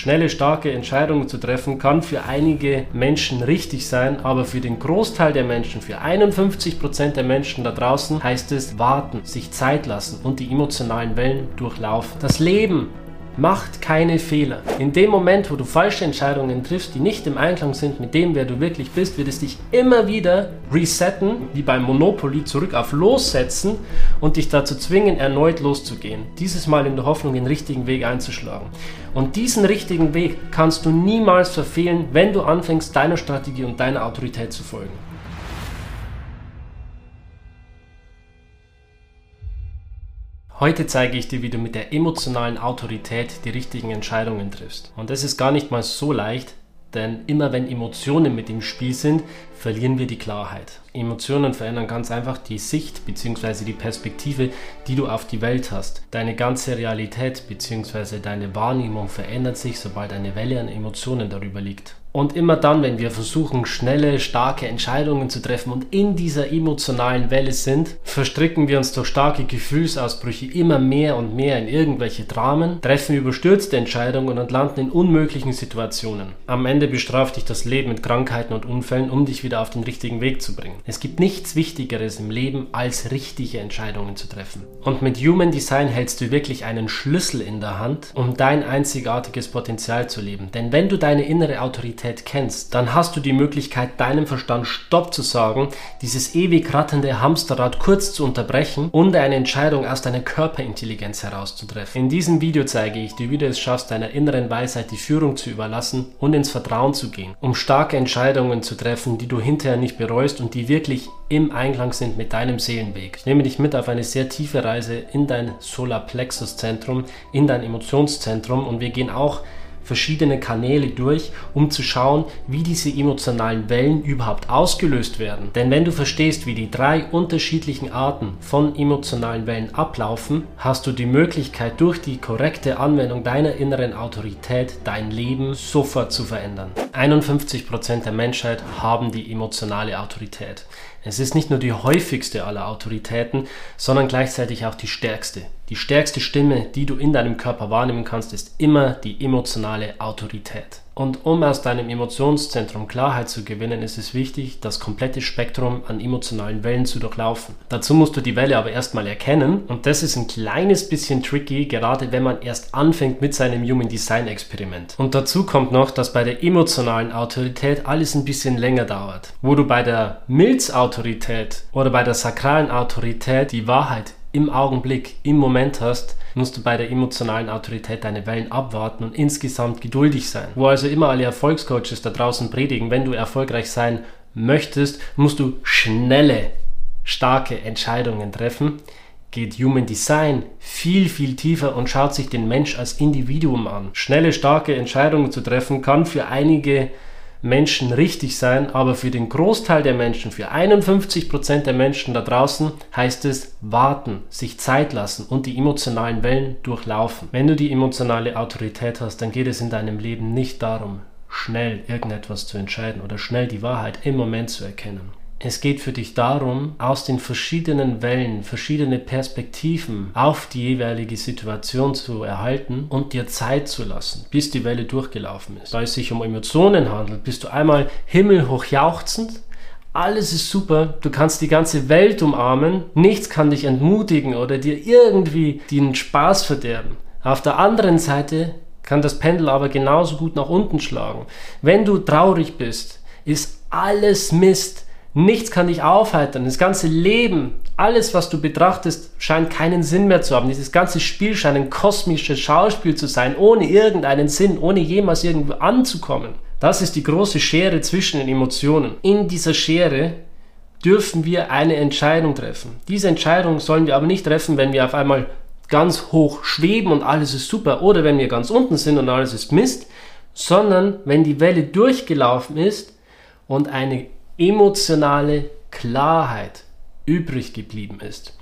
Schnelle, starke Entscheidungen zu treffen kann für einige Menschen richtig sein, aber für den Großteil der Menschen, für 51% der Menschen da draußen, heißt es warten, sich Zeit lassen und die emotionalen Wellen durchlaufen. Das Leben Macht keine Fehler. In dem Moment, wo du falsche Entscheidungen triffst, die nicht im Einklang sind mit dem, wer du wirklich bist, wird es dich immer wieder resetten, wie beim Monopoly, zurück auf Lossetzen und dich dazu zwingen, erneut loszugehen. Dieses Mal in der Hoffnung, den richtigen Weg einzuschlagen. Und diesen richtigen Weg kannst du niemals verfehlen, wenn du anfängst, deiner Strategie und deiner Autorität zu folgen. Heute zeige ich dir, wie du mit der emotionalen Autorität die richtigen Entscheidungen triffst. Und das ist gar nicht mal so leicht, denn immer wenn Emotionen mit im Spiel sind, verlieren wir die Klarheit. Emotionen verändern ganz einfach die Sicht bzw. die Perspektive, die du auf die Welt hast. Deine ganze Realität bzw. deine Wahrnehmung verändert sich, sobald eine Welle an Emotionen darüber liegt. Und immer dann, wenn wir versuchen, schnelle, starke Entscheidungen zu treffen und in dieser emotionalen Welle sind, verstricken wir uns durch starke Gefühlsausbrüche immer mehr und mehr in irgendwelche Dramen, treffen überstürzte Entscheidungen und landen in unmöglichen Situationen. Am Ende bestraft dich das Leben mit Krankheiten und Unfällen, um dich wieder auf den richtigen Weg zu bringen. Es gibt nichts Wichtigeres im Leben, als richtige Entscheidungen zu treffen. Und mit Human Design hältst du wirklich einen Schlüssel in der Hand, um dein einzigartiges Potenzial zu leben. Denn wenn du deine innere Autorität Realität kennst, dann hast du die Möglichkeit, deinem Verstand Stopp zu sagen, dieses ewig rattende Hamsterrad kurz zu unterbrechen und eine Entscheidung aus deiner Körperintelligenz herauszutreffen. In diesem Video zeige ich dir, wie du es schaffst, deiner inneren Weisheit die Führung zu überlassen und ins Vertrauen zu gehen, um starke Entscheidungen zu treffen, die du hinterher nicht bereust und die wirklich im Einklang sind mit deinem Seelenweg. Ich nehme dich mit auf eine sehr tiefe Reise in dein Solarplexus-Zentrum, in dein Emotionszentrum und wir gehen auch verschiedene Kanäle durch, um zu schauen, wie diese emotionalen Wellen überhaupt ausgelöst werden. Denn wenn du verstehst, wie die drei unterschiedlichen Arten von emotionalen Wellen ablaufen, hast du die Möglichkeit, durch die korrekte Anwendung deiner inneren Autorität dein Leben sofort zu verändern. 51% der Menschheit haben die emotionale Autorität. Es ist nicht nur die häufigste aller Autoritäten, sondern gleichzeitig auch die stärkste. Die stärkste Stimme, die du in deinem Körper wahrnehmen kannst, ist immer die emotionale Autorität. Und um aus deinem Emotionszentrum Klarheit zu gewinnen, ist es wichtig, das komplette Spektrum an emotionalen Wellen zu durchlaufen. Dazu musst du die Welle aber erstmal erkennen und das ist ein kleines bisschen tricky, gerade wenn man erst anfängt mit seinem Human Design Experiment. Und dazu kommt noch, dass bei der emotionalen Autorität alles ein bisschen länger dauert. Wo du bei der Milzautorität oder bei der sakralen Autorität die Wahrheit im Augenblick, im Moment hast, musst du bei der emotionalen Autorität deine Wellen abwarten und insgesamt geduldig sein. Wo also immer alle Erfolgscoaches da draußen predigen, wenn du erfolgreich sein möchtest, musst du schnelle, starke Entscheidungen treffen. Geht Human Design viel, viel tiefer und schaut sich den Mensch als Individuum an. Schnelle, starke Entscheidungen zu treffen kann für einige Menschen richtig sein, aber für den Großteil der Menschen, für 51% der Menschen da draußen, heißt es warten, sich Zeit lassen und die emotionalen Wellen durchlaufen. Wenn du die emotionale Autorität hast, dann geht es in deinem Leben nicht darum, schnell irgendetwas zu entscheiden oder schnell die Wahrheit im Moment zu erkennen. Es geht für dich darum, aus den verschiedenen Wellen verschiedene Perspektiven auf die jeweilige Situation zu erhalten und dir Zeit zu lassen, bis die Welle durchgelaufen ist. Da es sich um Emotionen handelt, bist du einmal himmelhoch jauchzend, alles ist super, du kannst die ganze Welt umarmen, nichts kann dich entmutigen oder dir irgendwie den Spaß verderben. Auf der anderen Seite kann das Pendel aber genauso gut nach unten schlagen. Wenn du traurig bist, ist alles Mist Nichts kann dich aufheitern. Das ganze Leben, alles, was du betrachtest, scheint keinen Sinn mehr zu haben. Dieses ganze Spiel scheint ein kosmisches Schauspiel zu sein, ohne irgendeinen Sinn, ohne jemals irgendwo anzukommen. Das ist die große Schere zwischen den Emotionen. In dieser Schere dürfen wir eine Entscheidung treffen. Diese Entscheidung sollen wir aber nicht treffen, wenn wir auf einmal ganz hoch schweben und alles ist super oder wenn wir ganz unten sind und alles ist Mist, sondern wenn die Welle durchgelaufen ist und eine emotionale Klarheit übrig geblieben ist.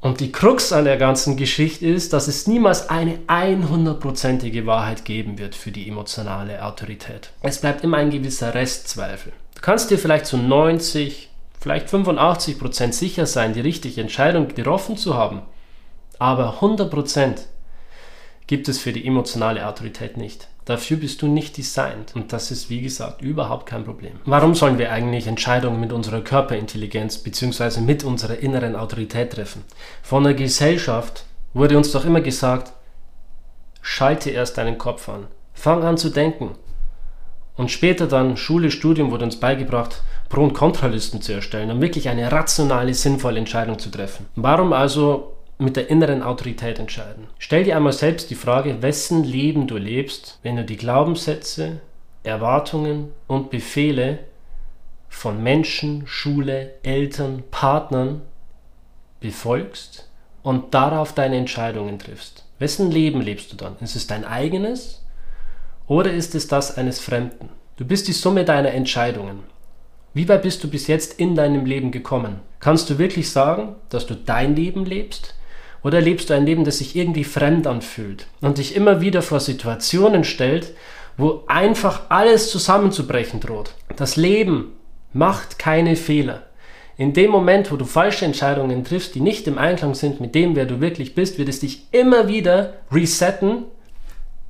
Und die Krux an der ganzen Geschichte ist, dass es niemals eine 100%ige Wahrheit geben wird für die emotionale Autorität. Es bleibt immer ein gewisser Restzweifel. Du kannst dir vielleicht zu 90, vielleicht 85% sicher sein, die richtige Entscheidung getroffen zu haben. Aber 100% gibt es für die emotionale Autorität nicht. Dafür bist du nicht designt. Und das ist, wie gesagt, überhaupt kein Problem. Warum sollen wir eigentlich Entscheidungen mit unserer Körperintelligenz bzw. mit unserer inneren Autorität treffen? Von der Gesellschaft wurde uns doch immer gesagt, schalte erst deinen Kopf an. Fang an zu denken. Und später dann Schule, Studium wurde uns beigebracht, Pro- und Kontralisten zu erstellen, um wirklich eine rationale, sinnvolle Entscheidung zu treffen. Warum also mit der inneren Autorität entscheiden? Stell dir einmal selbst die Frage, wessen Leben du lebst, wenn du die Glaubenssätze, Erwartungen und Befehle von Menschen, Schule, Eltern, Partnern befolgst und darauf deine Entscheidungen triffst. Wessen Leben lebst du dann? Ist es dein eigenes oder ist es das eines Fremden? Du bist die Summe deiner Entscheidungen. Wie weit bist du bis jetzt in deinem Leben gekommen? Kannst du wirklich sagen, dass du dein Leben lebst? Oder lebst du ein Leben, das sich irgendwie fremd anfühlt und dich immer wieder vor Situationen stellt, wo einfach alles zusammenzubrechen droht? Das Leben macht keine Fehler. In dem Moment, wo du falsche Entscheidungen triffst, die nicht im Einklang sind mit dem, wer du wirklich bist, wird es dich immer wieder resetten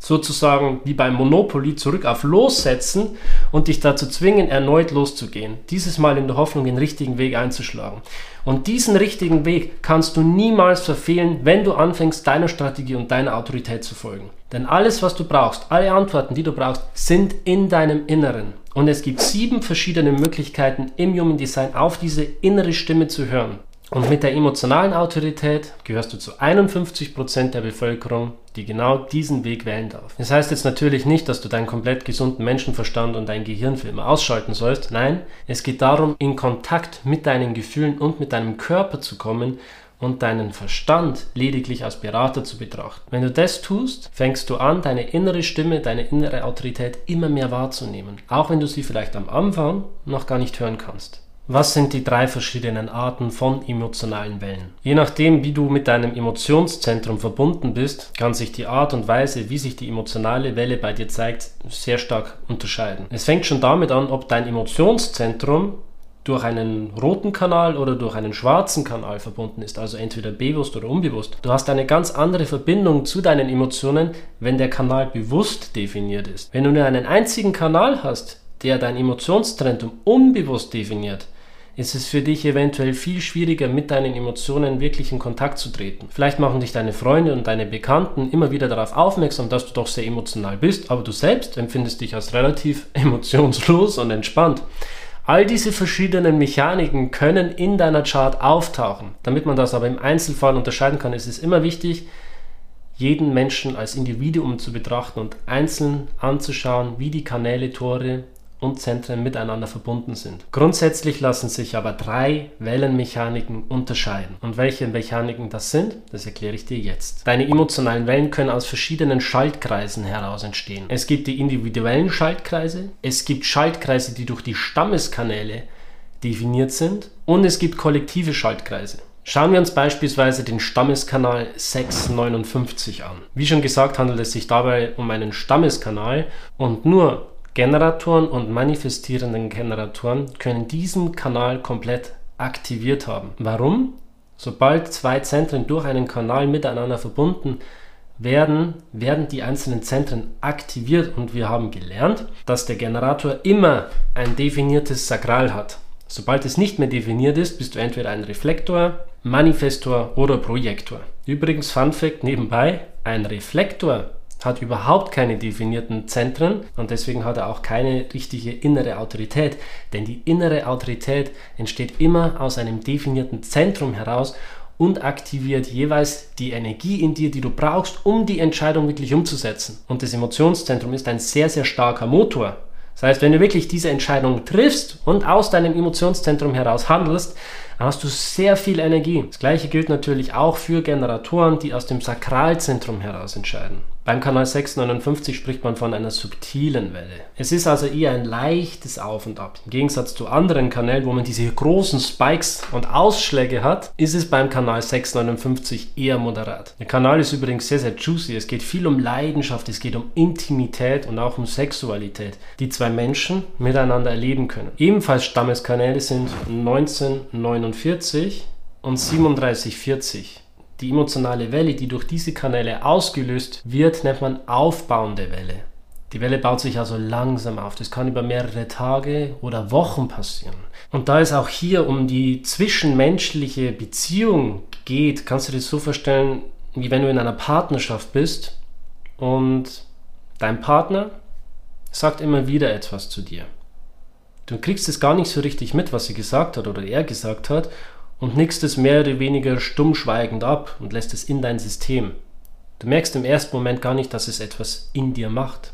sozusagen wie beim Monopoly zurück auf Lossetzen und dich dazu zwingen, erneut loszugehen. Dieses Mal in der Hoffnung, den richtigen Weg einzuschlagen. Und diesen richtigen Weg kannst du niemals verfehlen, wenn du anfängst, deiner Strategie und deiner Autorität zu folgen. Denn alles, was du brauchst, alle Antworten, die du brauchst, sind in deinem Inneren. Und es gibt sieben verschiedene Möglichkeiten im Human Design auf diese innere Stimme zu hören. Und mit der emotionalen Autorität gehörst du zu 51% der Bevölkerung, die genau diesen Weg wählen darf. Das heißt jetzt natürlich nicht, dass du deinen komplett gesunden Menschenverstand und dein Gehirn für immer ausschalten sollst. Nein, es geht darum, in Kontakt mit deinen Gefühlen und mit deinem Körper zu kommen und deinen Verstand lediglich als Berater zu betrachten. Wenn du das tust, fängst du an, deine innere Stimme, deine innere Autorität immer mehr wahrzunehmen, auch wenn du sie vielleicht am Anfang noch gar nicht hören kannst. Was sind die drei verschiedenen Arten von emotionalen Wellen? Je nachdem, wie du mit deinem Emotionszentrum verbunden bist, kann sich die Art und Weise, wie sich die emotionale Welle bei dir zeigt, sehr stark unterscheiden. Es fängt schon damit an, ob dein Emotionszentrum durch einen roten Kanal oder durch einen schwarzen Kanal verbunden ist, also entweder bewusst oder unbewusst. Du hast eine ganz andere Verbindung zu deinen Emotionen, wenn der Kanal bewusst definiert ist. Wenn du nur einen einzigen Kanal hast, der dein Emotionszentrum unbewusst definiert, ist es für dich eventuell viel schwieriger, mit deinen Emotionen wirklich in Kontakt zu treten. Vielleicht machen dich deine Freunde und deine Bekannten immer wieder darauf aufmerksam, dass du doch sehr emotional bist, aber du selbst empfindest dich als relativ emotionslos und entspannt. All diese verschiedenen Mechaniken können in deiner Chart auftauchen. Damit man das aber im Einzelfall unterscheiden kann, ist es immer wichtig, jeden Menschen als Individuum zu betrachten und einzeln anzuschauen, wie die Kanäle, Tore und Zentren miteinander verbunden sind. Grundsätzlich lassen sich aber drei Wellenmechaniken unterscheiden. Und welche Mechaniken das sind, das erkläre ich dir jetzt. Deine emotionalen Wellen können aus verschiedenen Schaltkreisen heraus entstehen. Es gibt die individuellen Schaltkreise, es gibt Schaltkreise, die durch die Stammeskanäle definiert sind und es gibt kollektive Schaltkreise. Schauen wir uns beispielsweise den Stammeskanal 659 an. Wie schon gesagt, handelt es sich dabei um einen Stammeskanal und nur Generatoren und manifestierenden Generatoren können diesen Kanal komplett aktiviert haben. Warum? Sobald zwei Zentren durch einen Kanal miteinander verbunden werden, werden die einzelnen Zentren aktiviert und wir haben gelernt, dass der Generator immer ein definiertes Sakral hat. Sobald es nicht mehr definiert ist, bist du entweder ein Reflektor, Manifestor oder Projektor. Übrigens, Fun Fact nebenbei, ein Reflektor hat überhaupt keine definierten Zentren und deswegen hat er auch keine richtige innere Autorität. Denn die innere Autorität entsteht immer aus einem definierten Zentrum heraus und aktiviert jeweils die Energie in dir, die du brauchst, um die Entscheidung wirklich umzusetzen. Und das Emotionszentrum ist ein sehr, sehr starker Motor. Das heißt, wenn du wirklich diese Entscheidung triffst und aus deinem Emotionszentrum heraus handelst, hast du sehr viel Energie. Das gleiche gilt natürlich auch für Generatoren, die aus dem Sakralzentrum heraus entscheiden. Beim Kanal 659 spricht man von einer subtilen Welle. Es ist also eher ein leichtes Auf und Ab. Im Gegensatz zu anderen Kanälen, wo man diese großen Spikes und Ausschläge hat, ist es beim Kanal 659 eher moderat. Der Kanal ist übrigens sehr, sehr juicy. Es geht viel um Leidenschaft, es geht um Intimität und auch um Sexualität, die zwei Menschen miteinander erleben können. Ebenfalls Stammeskanäle sind 1949 und 3740. Die emotionale Welle, die durch diese Kanäle ausgelöst wird, nennt man aufbauende Welle. Die Welle baut sich also langsam auf. Das kann über mehrere Tage oder Wochen passieren. Und da es auch hier um die zwischenmenschliche Beziehung geht, kannst du dir das so vorstellen, wie wenn du in einer Partnerschaft bist und dein Partner sagt immer wieder etwas zu dir. Du kriegst es gar nicht so richtig mit, was sie gesagt hat oder er gesagt hat und nickst es mehr oder weniger stummschweigend ab und lässt es in dein System. Du merkst im ersten Moment gar nicht, dass es etwas in dir macht.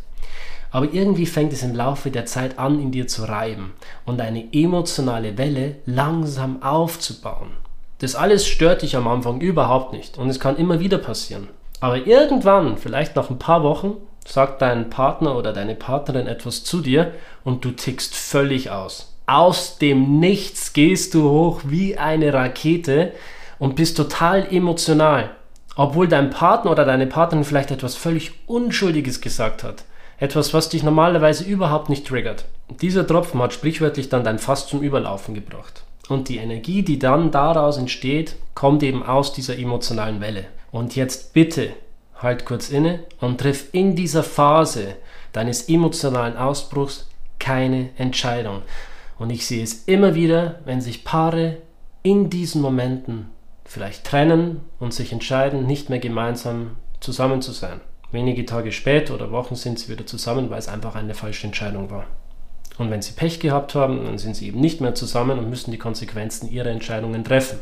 Aber irgendwie fängt es im Laufe der Zeit an, in dir zu reiben und eine emotionale Welle langsam aufzubauen. Das alles stört dich am Anfang überhaupt nicht und es kann immer wieder passieren. Aber irgendwann, vielleicht nach ein paar Wochen, sagt dein Partner oder deine Partnerin etwas zu dir und du tickst völlig aus. Aus dem Nichts gehst du hoch wie eine Rakete und bist total emotional, obwohl dein Partner oder deine Partnerin vielleicht etwas völlig Unschuldiges gesagt hat. Etwas, was dich normalerweise überhaupt nicht triggert. Dieser Tropfen hat sprichwörtlich dann dein Fass zum Überlaufen gebracht. Und die Energie, die dann daraus entsteht, kommt eben aus dieser emotionalen Welle. Und jetzt bitte halt kurz inne und triff in dieser Phase deines emotionalen Ausbruchs keine Entscheidung. Und ich sehe es immer wieder, wenn sich Paare in diesen Momenten vielleicht trennen und sich entscheiden, nicht mehr gemeinsam zusammen zu sein. Wenige Tage später oder Wochen sind sie wieder zusammen, weil es einfach eine falsche Entscheidung war. Und wenn sie Pech gehabt haben, dann sind sie eben nicht mehr zusammen und müssen die Konsequenzen ihrer Entscheidungen treffen.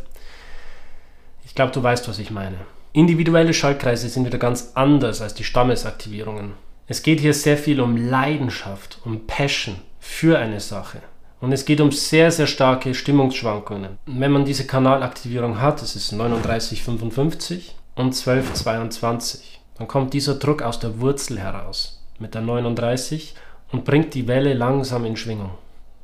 Ich glaube, du weißt, was ich meine. Individuelle Schaltkreise sind wieder ganz anders als die Stammesaktivierungen. Es geht hier sehr viel um Leidenschaft, um Passion für eine Sache. Und es geht um sehr, sehr starke Stimmungsschwankungen. Wenn man diese Kanalaktivierung hat, das ist 3955 und 1222 dann kommt dieser Druck aus der Wurzel heraus mit der 39 und bringt die Welle langsam in Schwingung.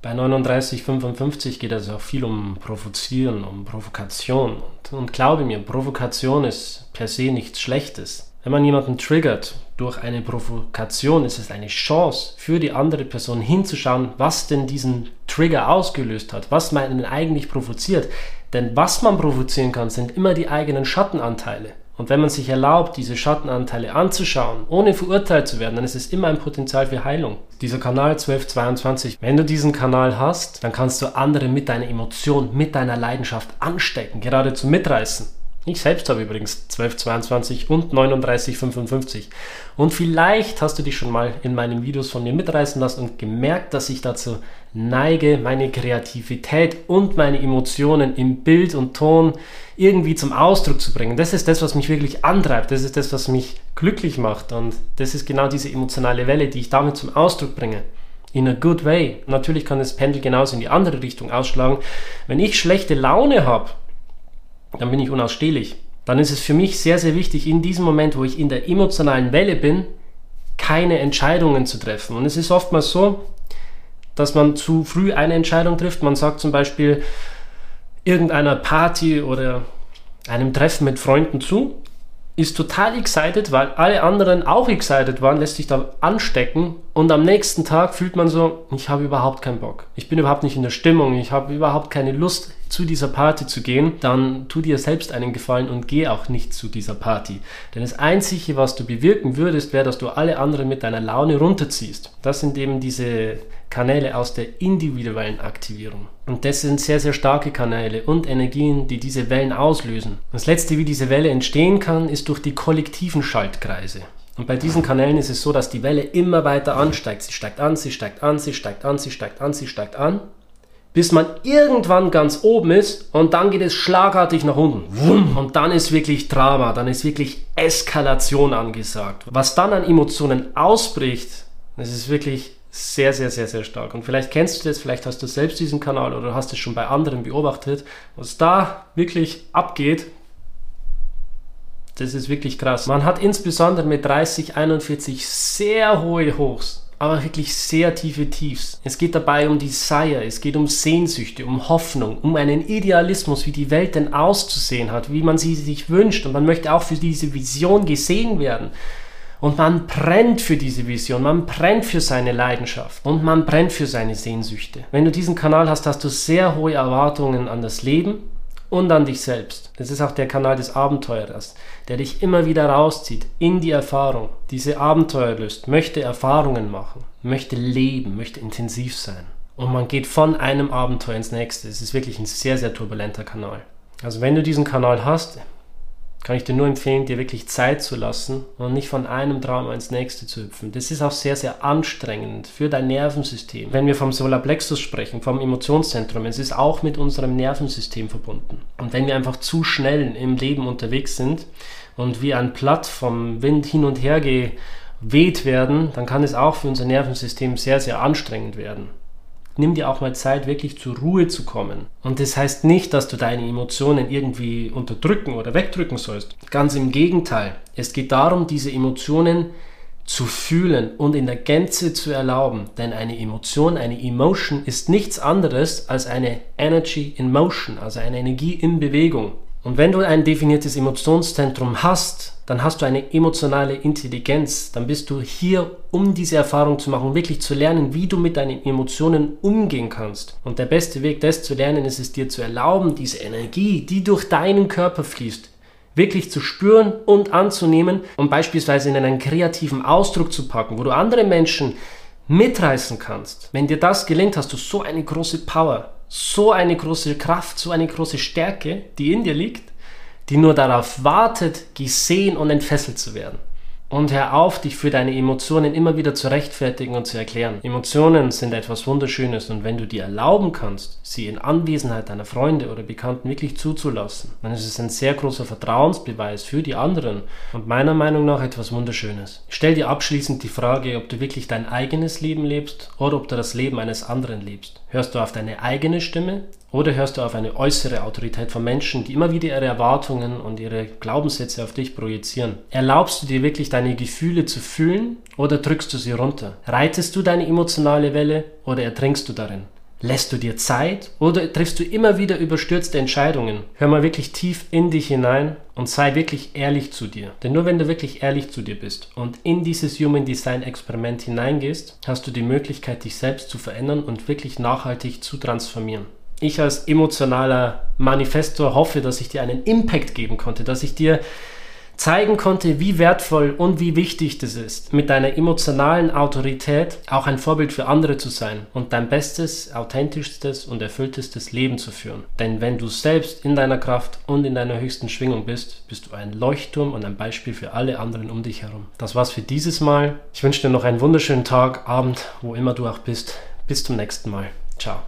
Bei 39,55 geht es auch viel um Provozieren, um Provokation. Und, und glaube mir, Provokation ist per se nichts Schlechtes. Wenn man jemanden triggert durch eine Provokation, ist es eine Chance für die andere Person hinzuschauen, was denn diesen Trigger ausgelöst hat, was man eigentlich provoziert. Denn was man provozieren kann, sind immer die eigenen Schattenanteile. Und wenn man sich erlaubt, diese Schattenanteile anzuschauen, ohne verurteilt zu werden, dann ist es immer ein Potenzial für Heilung. Dieser Kanal 1222, wenn du diesen Kanal hast, dann kannst du andere mit deiner Emotion, mit deiner Leidenschaft anstecken, geradezu mitreißen. Ich selbst habe übrigens 1222 und 3955. Und vielleicht hast du dich schon mal in meinen Videos von mir mitreißen lassen und gemerkt, dass ich dazu neige, meine Kreativität und meine Emotionen im Bild und Ton irgendwie zum Ausdruck zu bringen. Das ist das, was mich wirklich antreibt. Das ist das, was mich glücklich macht. Und das ist genau diese emotionale Welle, die ich damit zum Ausdruck bringe. In a good way. Natürlich kann das Pendel genauso in die andere Richtung ausschlagen. Wenn ich schlechte Laune habe, dann bin ich unausstehlich. Dann ist es für mich sehr, sehr wichtig, in diesem Moment, wo ich in der emotionalen Welle bin, keine Entscheidungen zu treffen. Und es ist oftmals so, dass man zu früh eine Entscheidung trifft. Man sagt zum Beispiel irgendeiner Party oder einem Treffen mit Freunden zu, ist total excited, weil alle anderen auch excited waren, lässt sich da anstecken und am nächsten Tag fühlt man so, ich habe überhaupt keinen Bock. Ich bin überhaupt nicht in der Stimmung, ich habe überhaupt keine Lust zu dieser Party zu gehen, dann tu dir selbst einen Gefallen und geh auch nicht zu dieser Party. Denn das Einzige, was du bewirken würdest, wäre, dass du alle anderen mit deiner Laune runterziehst. Das sind eben diese Kanäle aus der individuellen Aktivierung. Und das sind sehr, sehr starke Kanäle und Energien, die diese Wellen auslösen. Das letzte, wie diese Welle entstehen kann, ist durch die kollektiven Schaltkreise. Und bei diesen Kanälen ist es so, dass die Welle immer weiter ansteigt. Sie steigt an, sie steigt an, sie steigt an, sie steigt an, sie steigt an bis man irgendwann ganz oben ist und dann geht es schlagartig nach unten. Und dann ist wirklich Drama, dann ist wirklich Eskalation angesagt. Was dann an Emotionen ausbricht, das ist wirklich sehr, sehr, sehr, sehr stark. Und vielleicht kennst du das, vielleicht hast du selbst diesen Kanal oder hast es schon bei anderen beobachtet. Was da wirklich abgeht, das ist wirklich krass. Man hat insbesondere mit 30, 41 sehr hohe Hochs aber wirklich sehr tiefe Tiefs. Es geht dabei um Desire, es geht um Sehnsüchte, um Hoffnung, um einen Idealismus, wie die Welt denn auszusehen hat, wie man sie sich wünscht und man möchte auch für diese Vision gesehen werden. Und man brennt für diese Vision, man brennt für seine Leidenschaft und man brennt für seine Sehnsüchte. Wenn du diesen Kanal hast, hast du sehr hohe Erwartungen an das Leben und an dich selbst. Es ist auch der Kanal des Abenteurers, der dich immer wieder rauszieht in die Erfahrung, diese Abenteuerlust, möchte Erfahrungen machen, möchte leben, möchte intensiv sein. Und man geht von einem Abenteuer ins nächste. Es ist wirklich ein sehr, sehr turbulenter Kanal. Also wenn du diesen Kanal hast, kann ich dir nur empfehlen, dir wirklich Zeit zu lassen und nicht von einem Drama ins nächste zu hüpfen. Das ist auch sehr, sehr anstrengend für dein Nervensystem. Wenn wir vom Solarplexus sprechen, vom Emotionszentrum, es ist auch mit unserem Nervensystem verbunden. Und wenn wir einfach zu schnell im Leben unterwegs sind und wie ein Blatt vom Wind hin und her geweht werden, dann kann es auch für unser Nervensystem sehr, sehr anstrengend werden nimm dir auch mal Zeit, wirklich zur Ruhe zu kommen. Und das heißt nicht, dass du deine Emotionen irgendwie unterdrücken oder wegdrücken sollst. Ganz im Gegenteil. Es geht darum, diese Emotionen zu fühlen und in der Gänze zu erlauben. Denn eine Emotion, eine Emotion ist nichts anderes als eine Energy in Motion, also eine Energie in Bewegung. Und wenn du ein definiertes Emotionszentrum hast, dann hast du eine emotionale Intelligenz. Dann bist du hier, um diese Erfahrung zu machen, wirklich zu lernen, wie du mit deinen Emotionen umgehen kannst. Und der beste Weg, das zu lernen, ist es dir zu erlauben, diese Energie, die durch deinen Körper fließt, wirklich zu spüren und anzunehmen und beispielsweise in einen kreativen Ausdruck zu packen, wo du andere Menschen mitreißen kannst. Wenn dir das gelingt, hast du so eine große Power, so eine große Kraft, so eine große Stärke, die in dir liegt die nur darauf wartet, gesehen und entfesselt zu werden. Und hör auf, dich für deine Emotionen immer wieder zu rechtfertigen und zu erklären. Emotionen sind etwas Wunderschönes und wenn du dir erlauben kannst, sie in Anwesenheit deiner Freunde oder Bekannten wirklich zuzulassen, dann ist es ein sehr großer Vertrauensbeweis für die anderen und meiner Meinung nach etwas Wunderschönes. Stell dir abschließend die Frage, ob du wirklich dein eigenes Leben lebst oder ob du das Leben eines anderen lebst. Hörst du auf deine eigene Stimme oder hörst du auf eine äußere Autorität von Menschen, die immer wieder ihre Erwartungen und ihre Glaubenssätze auf dich projizieren? Erlaubst du dir wirklich deine Gefühle zu fühlen oder drückst du sie runter? Reitest du deine emotionale Welle oder ertrinkst du darin? Lässt du dir Zeit oder triffst du immer wieder überstürzte Entscheidungen? Hör mal wirklich tief in dich hinein und sei wirklich ehrlich zu dir. Denn nur wenn du wirklich ehrlich zu dir bist und in dieses Human Design Experiment hineingehst, hast du die Möglichkeit, dich selbst zu verändern und wirklich nachhaltig zu transformieren ich als emotionaler Manifestor hoffe, dass ich dir einen Impact geben konnte, dass ich dir zeigen konnte, wie wertvoll und wie wichtig das ist, mit deiner emotionalen Autorität auch ein Vorbild für andere zu sein und dein bestes, authentischstes und erfülltestes Leben zu führen. Denn wenn du selbst in deiner Kraft und in deiner höchsten Schwingung bist, bist du ein Leuchtturm und ein Beispiel für alle anderen um dich herum. Das war's für dieses Mal. Ich wünsche dir noch einen wunderschönen Tag, Abend, wo immer du auch bist. Bis zum nächsten Mal. Ciao.